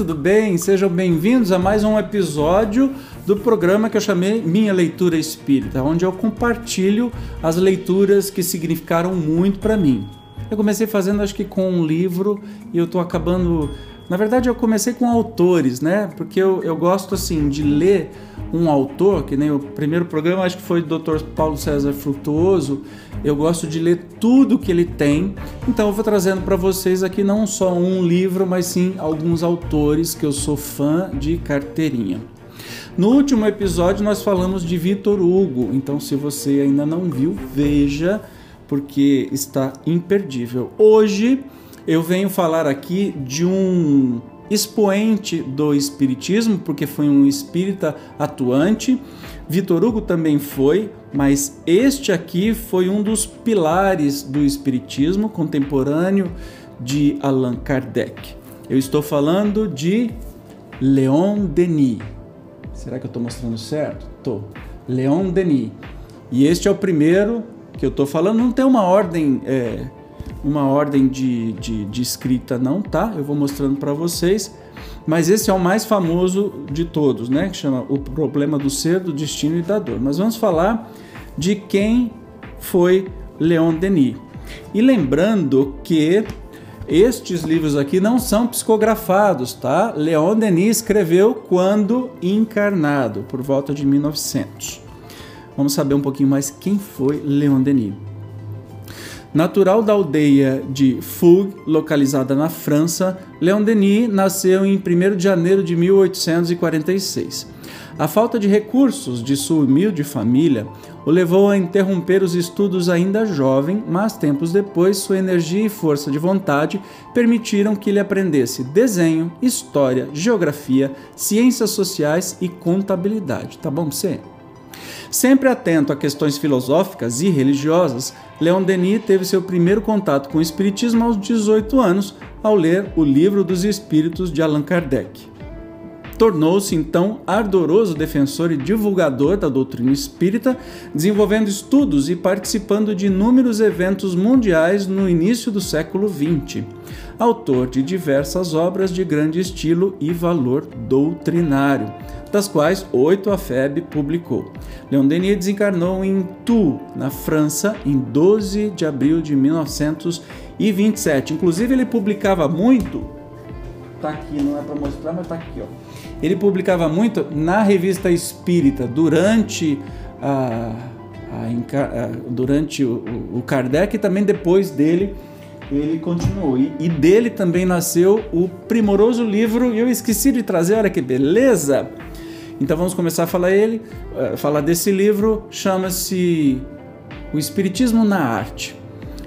Tudo bem? Sejam bem-vindos a mais um episódio do programa que eu chamei Minha Leitura Espírita, onde eu compartilho as leituras que significaram muito para mim. Eu comecei fazendo, acho que com um livro, e eu estou acabando. Na verdade, eu comecei com autores, né? Porque eu, eu gosto, assim, de ler um autor, que nem o primeiro programa, acho que foi do Dr. Paulo César Frutuoso. Eu gosto de ler tudo que ele tem, então eu vou trazendo para vocês aqui não só um livro, mas sim alguns autores que eu sou fã de carteirinha. No último episódio nós falamos de Vitor Hugo, então se você ainda não viu, veja, porque está imperdível. Hoje eu venho falar aqui de um expoente do espiritismo, porque foi um espírita atuante. Vitor Hugo também foi, mas este aqui foi um dos pilares do espiritismo contemporâneo de Allan Kardec. Eu estou falando de Leon Denis. Será que eu estou mostrando certo? Tô. Leon Denis. E este é o primeiro que eu estou falando. Não tem uma ordem é, uma ordem de, de, de escrita, não, tá? Eu vou mostrando para vocês. Mas esse é o mais famoso de todos, né? Que chama O Problema do Ser, do Destino e da Dor. Mas vamos falar de quem foi Leon Denis. E lembrando que estes livros aqui não são psicografados, tá? Leon Denis escreveu quando encarnado, por volta de 1900. Vamos saber um pouquinho mais quem foi Leon Denis. Natural da aldeia de Fougue, localizada na França, Leon Denis nasceu em 1 de janeiro de 1846. A falta de recursos de sua humilde família o levou a interromper os estudos ainda jovem, mas tempos depois sua energia e força de vontade permitiram que ele aprendesse desenho, história, geografia, ciências sociais e contabilidade. Tá bom você? Sempre atento a questões filosóficas e religiosas, Leon Denis teve seu primeiro contato com o Espiritismo aos 18 anos, ao ler o Livro dos Espíritos de Allan Kardec. Tornou-se então ardoroso defensor e divulgador da doutrina espírita, desenvolvendo estudos e participando de inúmeros eventos mundiais no início do século XX. Autor de diversas obras de grande estilo e valor doutrinário das quais oito a FEB publicou. Leon Denis desencarnou em Tours, na França, em 12 de abril de 1927. Inclusive, ele publicava muito. Tá aqui, não é para mostrar, mas tá aqui, ó. Ele publicava muito na revista Espírita durante a, durante o, Kardec e também depois dele ele continuou. E, dele também nasceu o primoroso livro, e eu esqueci de trazer, olha que beleza! Então vamos começar a falar ele, uh, falar desse livro, chama-se O Espiritismo na Arte,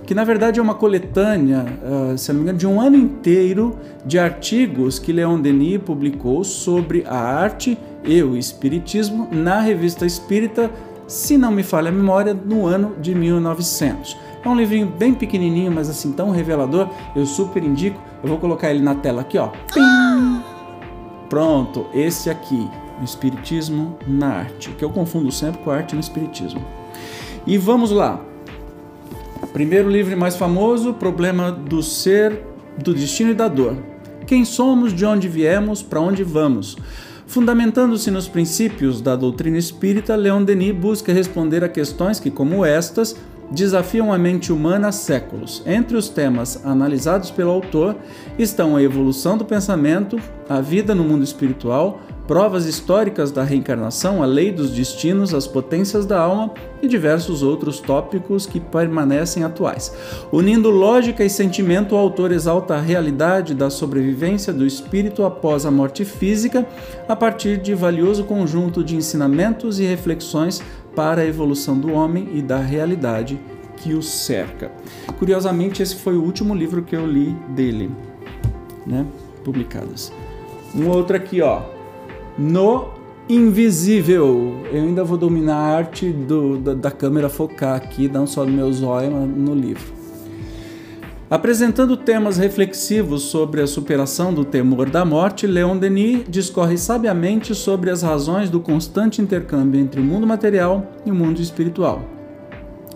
que na verdade é uma coletânea, uh, se não me engano, de um ano inteiro de artigos que Leon Denis publicou sobre a arte e o espiritismo na revista Espírita, se não me falha a memória, no ano de 1900. É um livrinho bem pequenininho, mas assim tão revelador, eu super indico. Eu vou colocar ele na tela aqui, ó. Pronto, esse aqui Espiritismo na arte, que eu confundo sempre com arte no Espiritismo. E vamos lá. Primeiro livro mais famoso, Problema do Ser, do Destino e da Dor. Quem somos, de onde viemos, para onde vamos? Fundamentando-se nos princípios da doutrina espírita, Leon Denis busca responder a questões que, como estas, desafiam a mente humana há séculos. Entre os temas analisados pelo autor estão a evolução do pensamento, a vida no mundo espiritual, provas históricas da reencarnação, a lei dos destinos, as potências da alma e diversos outros tópicos que permanecem atuais. Unindo lógica e sentimento, o autor exalta a realidade da sobrevivência do espírito após a morte física, a partir de valioso conjunto de ensinamentos e reflexões para a evolução do homem e da realidade que o cerca. Curiosamente, esse foi o último livro que eu li dele, né? Publicados. Um outro aqui, ó, no invisível. Eu ainda vou dominar a arte do, da, da, câmera focar aqui, não só no meu zóio, mas no livro. Apresentando temas reflexivos sobre a superação do temor da morte, Leon Denis discorre sabiamente sobre as razões do constante intercâmbio entre o mundo material e o mundo espiritual.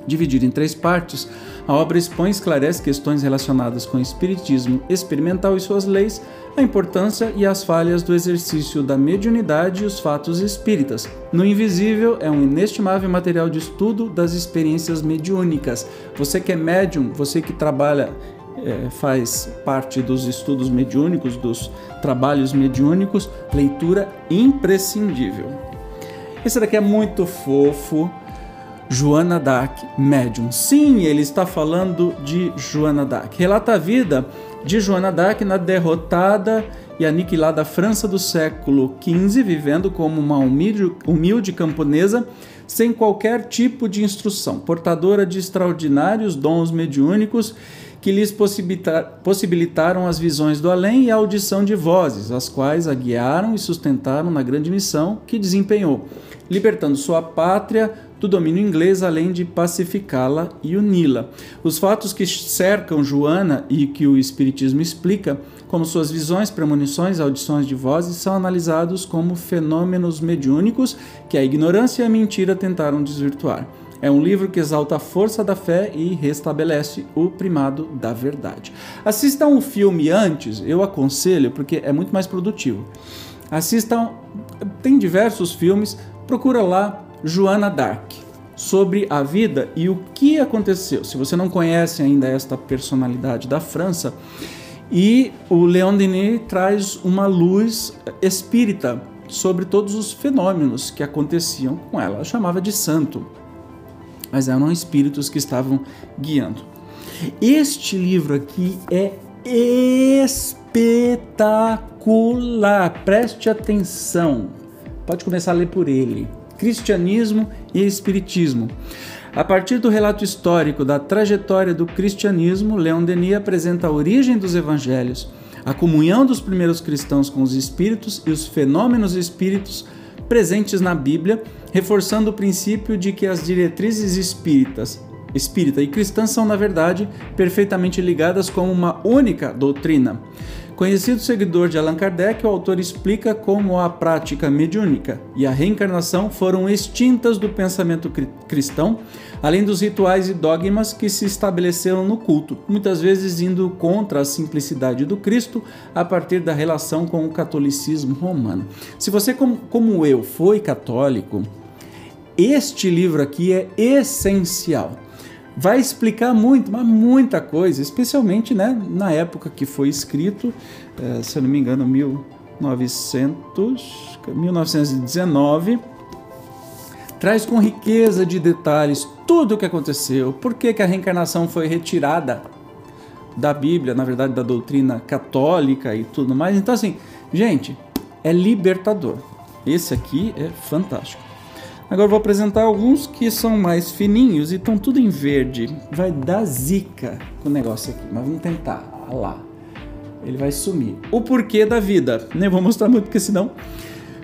Dividida em três partes, a obra expõe e esclarece questões relacionadas com o espiritismo experimental e suas leis, a importância e as falhas do exercício da mediunidade e os fatos espíritas. No Invisível é um inestimável material de estudo das experiências mediúnicas. Você que é médium, você que trabalha é, faz parte dos estudos mediúnicos, dos trabalhos mediúnicos, leitura imprescindível. Esse daqui é muito fofo. Joana Dark, médium. Sim, ele está falando de Joana Dark. Relata a vida de Joana Dark na derrotada e aniquilada França do século XV, vivendo como uma humilde, humilde camponesa sem qualquer tipo de instrução, portadora de extraordinários dons mediúnicos que lhes possibilitaram as visões do além e a audição de vozes, as quais a guiaram e sustentaram na grande missão que desempenhou, libertando sua pátria do domínio inglês, além de pacificá-la e uni-la. Os fatos que cercam Joana e que o Espiritismo explica, como suas visões, premonições, audições de vozes, são analisados como fenômenos mediúnicos que a ignorância e a mentira tentaram desvirtuar. É um livro que exalta a força da fé e restabelece o primado da verdade. Assistam o filme antes, eu aconselho, porque é muito mais produtivo. Assistam, tem diversos filmes, procura lá Joana Dark, sobre a vida e o que aconteceu. Se você não conhece ainda esta personalidade da França, e o Leon Denis traz uma luz espírita sobre todos os fenômenos que aconteciam com ela. Ela chamava de santo mas eram espíritos que estavam guiando. Este livro aqui é espetacular, preste atenção. Pode começar a ler por ele. Cristianismo e Espiritismo. A partir do relato histórico da trajetória do cristianismo, Leon Denis apresenta a origem dos evangelhos, a comunhão dos primeiros cristãos com os espíritos e os fenômenos espíritos presentes na Bíblia, reforçando o princípio de que as diretrizes espíritas, espírita e cristã são, na verdade, perfeitamente ligadas como uma única doutrina. Conhecido seguidor de Allan Kardec, o autor explica como a prática mediúnica e a reencarnação foram extintas do pensamento cristão, além dos rituais e dogmas que se estabeleceram no culto, muitas vezes indo contra a simplicidade do Cristo a partir da relação com o catolicismo romano. Se você, como, eu, foi católico, este livro aqui é essencial vai explicar muito, mas muita coisa, especialmente né, na época que foi escrito, é, se eu não me engano, 1900, 1919. Traz com riqueza de detalhes tudo o que aconteceu, por que, a reencarnação foi retirada da Bíblia, na verdade da doutrina católica e tudo mais. Então, assim, gente, é libertador. Esse aqui é fantástico. Agora vou apresentar alguns que são mais fininhos e estão tudo em verde. Vai dar zica com o negócio aqui, mas vamos tentar. Olha lá. Ele vai sumir. O porquê da vida. Nem vou mostrar muito, porque senão.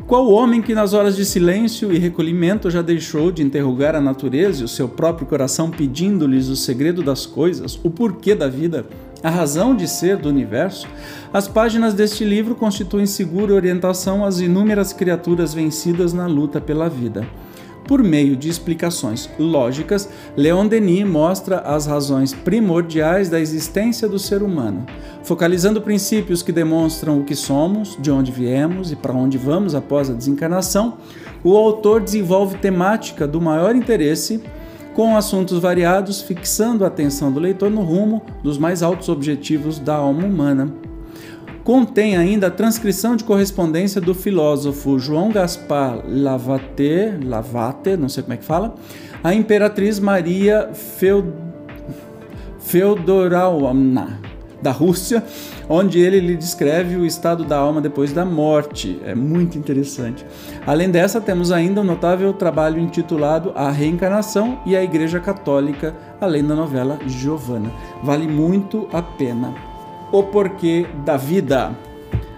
Qual homem que nas horas de silêncio e recolhimento já deixou de interrogar a natureza e o seu próprio coração pedindo-lhes o segredo das coisas, o porquê da vida, a razão de ser do universo? As páginas deste livro constituem segura orientação às inúmeras criaturas vencidas na luta pela vida. Por meio de explicações lógicas, Leon Denis mostra as razões primordiais da existência do ser humano, focalizando princípios que demonstram o que somos, de onde viemos e para onde vamos após a desencarnação. O autor desenvolve temática do maior interesse com assuntos variados, fixando a atenção do leitor no rumo dos mais altos objetivos da alma humana contém ainda a transcrição de correspondência do filósofo João Gaspar Lavater, Lavater, não sei como é que fala, a imperatriz Maria Feod... Feodorovna da Rússia, onde ele lhe descreve o estado da alma depois da morte. É muito interessante. Além dessa, temos ainda um notável trabalho intitulado A Reencarnação e a Igreja Católica, além da novela Giovanna. Vale muito a pena o porquê da vida.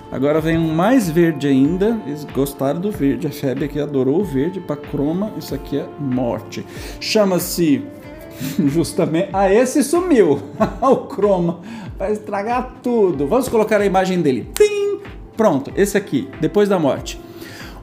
Agora vem um mais verde ainda. Eles gostaram do verde. A Feb aqui adorou o verde para croma. Isso aqui é morte. Chama-se justamente. Ah, esse sumiu. o croma vai estragar tudo. Vamos colocar a imagem dele. Tim! Pronto, esse aqui, depois da morte.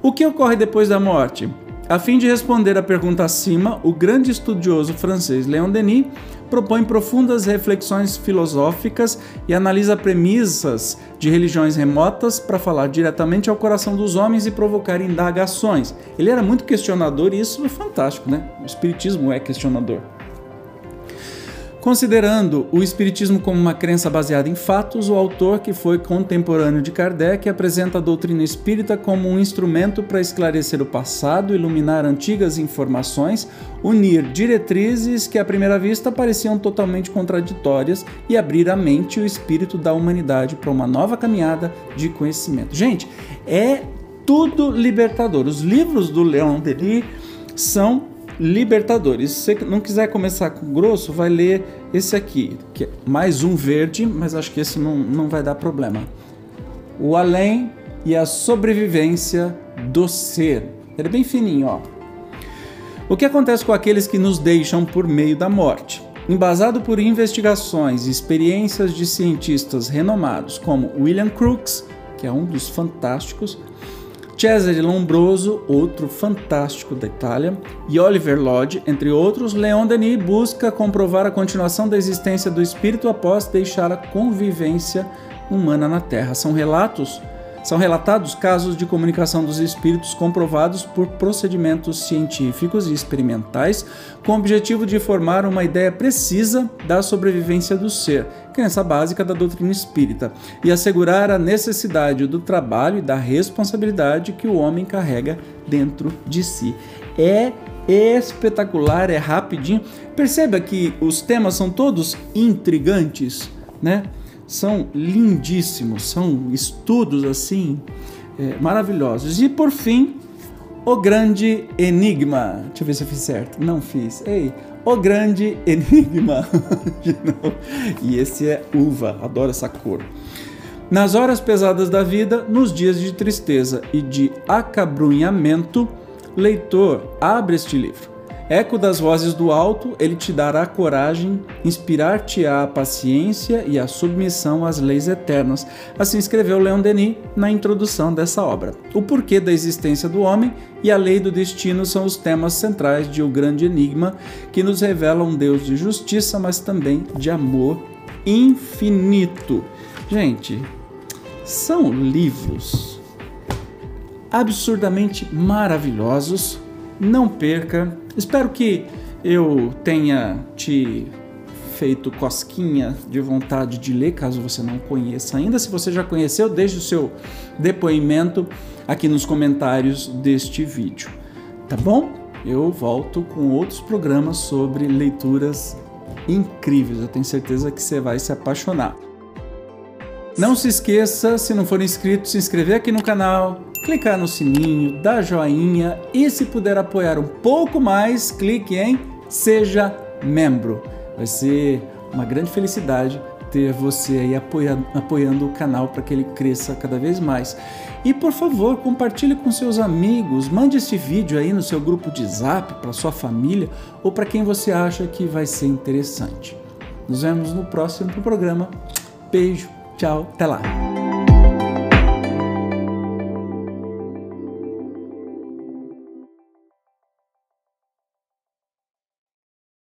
O que ocorre depois da morte? A fim de responder à pergunta acima, o grande estudioso francês Léon Denis propõe profundas reflexões filosóficas e analisa premissas de religiões remotas para falar diretamente ao coração dos homens e provocar indagações. Ele era muito questionador e isso é fantástico, né? O espiritismo é questionador. Considerando o Espiritismo como uma crença baseada em fatos, o autor, que foi contemporâneo de Kardec, apresenta a doutrina espírita como um instrumento para esclarecer o passado, iluminar antigas informações, unir diretrizes que à primeira vista pareciam totalmente contraditórias e abrir a mente e o espírito da humanidade para uma nova caminhada de conhecimento. Gente, é tudo libertador. Os livros do Leon Denis são Libertadores. Se você não quiser começar com grosso, vai ler esse aqui, que é mais um verde, mas acho que esse não, não vai dar problema. O além e a sobrevivência do ser. Ele é bem fininho, ó. O que acontece com aqueles que nos deixam por meio da morte? Embasado por investigações e experiências de cientistas renomados como William Crookes, que é um dos fantásticos, Cesare Lombroso, outro fantástico da Itália, e Oliver Lodge, entre outros, Leon Denis busca comprovar a continuação da existência do espírito após deixar a convivência humana na Terra. São relatos são relatados casos de comunicação dos espíritos comprovados por procedimentos científicos e experimentais com o objetivo de formar uma ideia precisa da sobrevivência do ser, crença básica da doutrina espírita, e assegurar a necessidade do trabalho e da responsabilidade que o homem carrega dentro de si. É espetacular, é rapidinho. Perceba que os temas são todos intrigantes, né? são lindíssimos, são estudos assim é, maravilhosos. E por fim, o grande enigma. Deixa eu ver se eu fiz certo. Não fiz. Ei, o grande enigma. e esse é uva, adoro essa cor. Nas horas pesadas da vida, nos dias de tristeza e de acabrunhamento, leitor, abre este livro Eco das vozes do alto, ele te dará coragem, inspirar-te-á a paciência e a submissão às leis eternas. Assim escreveu Leon Denis na introdução dessa obra. O porquê da existência do homem e a lei do destino são os temas centrais de O Grande Enigma, que nos revela um Deus de justiça, mas também de amor infinito. Gente, são livros absurdamente maravilhosos. Não perca Espero que eu tenha te feito cosquinha de vontade de ler, caso você não conheça ainda. Se você já conheceu, deixe o seu depoimento aqui nos comentários deste vídeo. Tá bom? Eu volto com outros programas sobre leituras incríveis. Eu tenho certeza que você vai se apaixonar. Não se esqueça, se não for inscrito, se inscrever aqui no canal, clicar no sininho, dar joinha e se puder apoiar um pouco mais, clique em Seja Membro. Vai ser uma grande felicidade ter você aí apoiando, apoiando o canal para que ele cresça cada vez mais. E por favor, compartilhe com seus amigos, mande esse vídeo aí no seu grupo de zap, para sua família ou para quem você acha que vai ser interessante. Nos vemos no próximo programa. Beijo, tchau, até lá.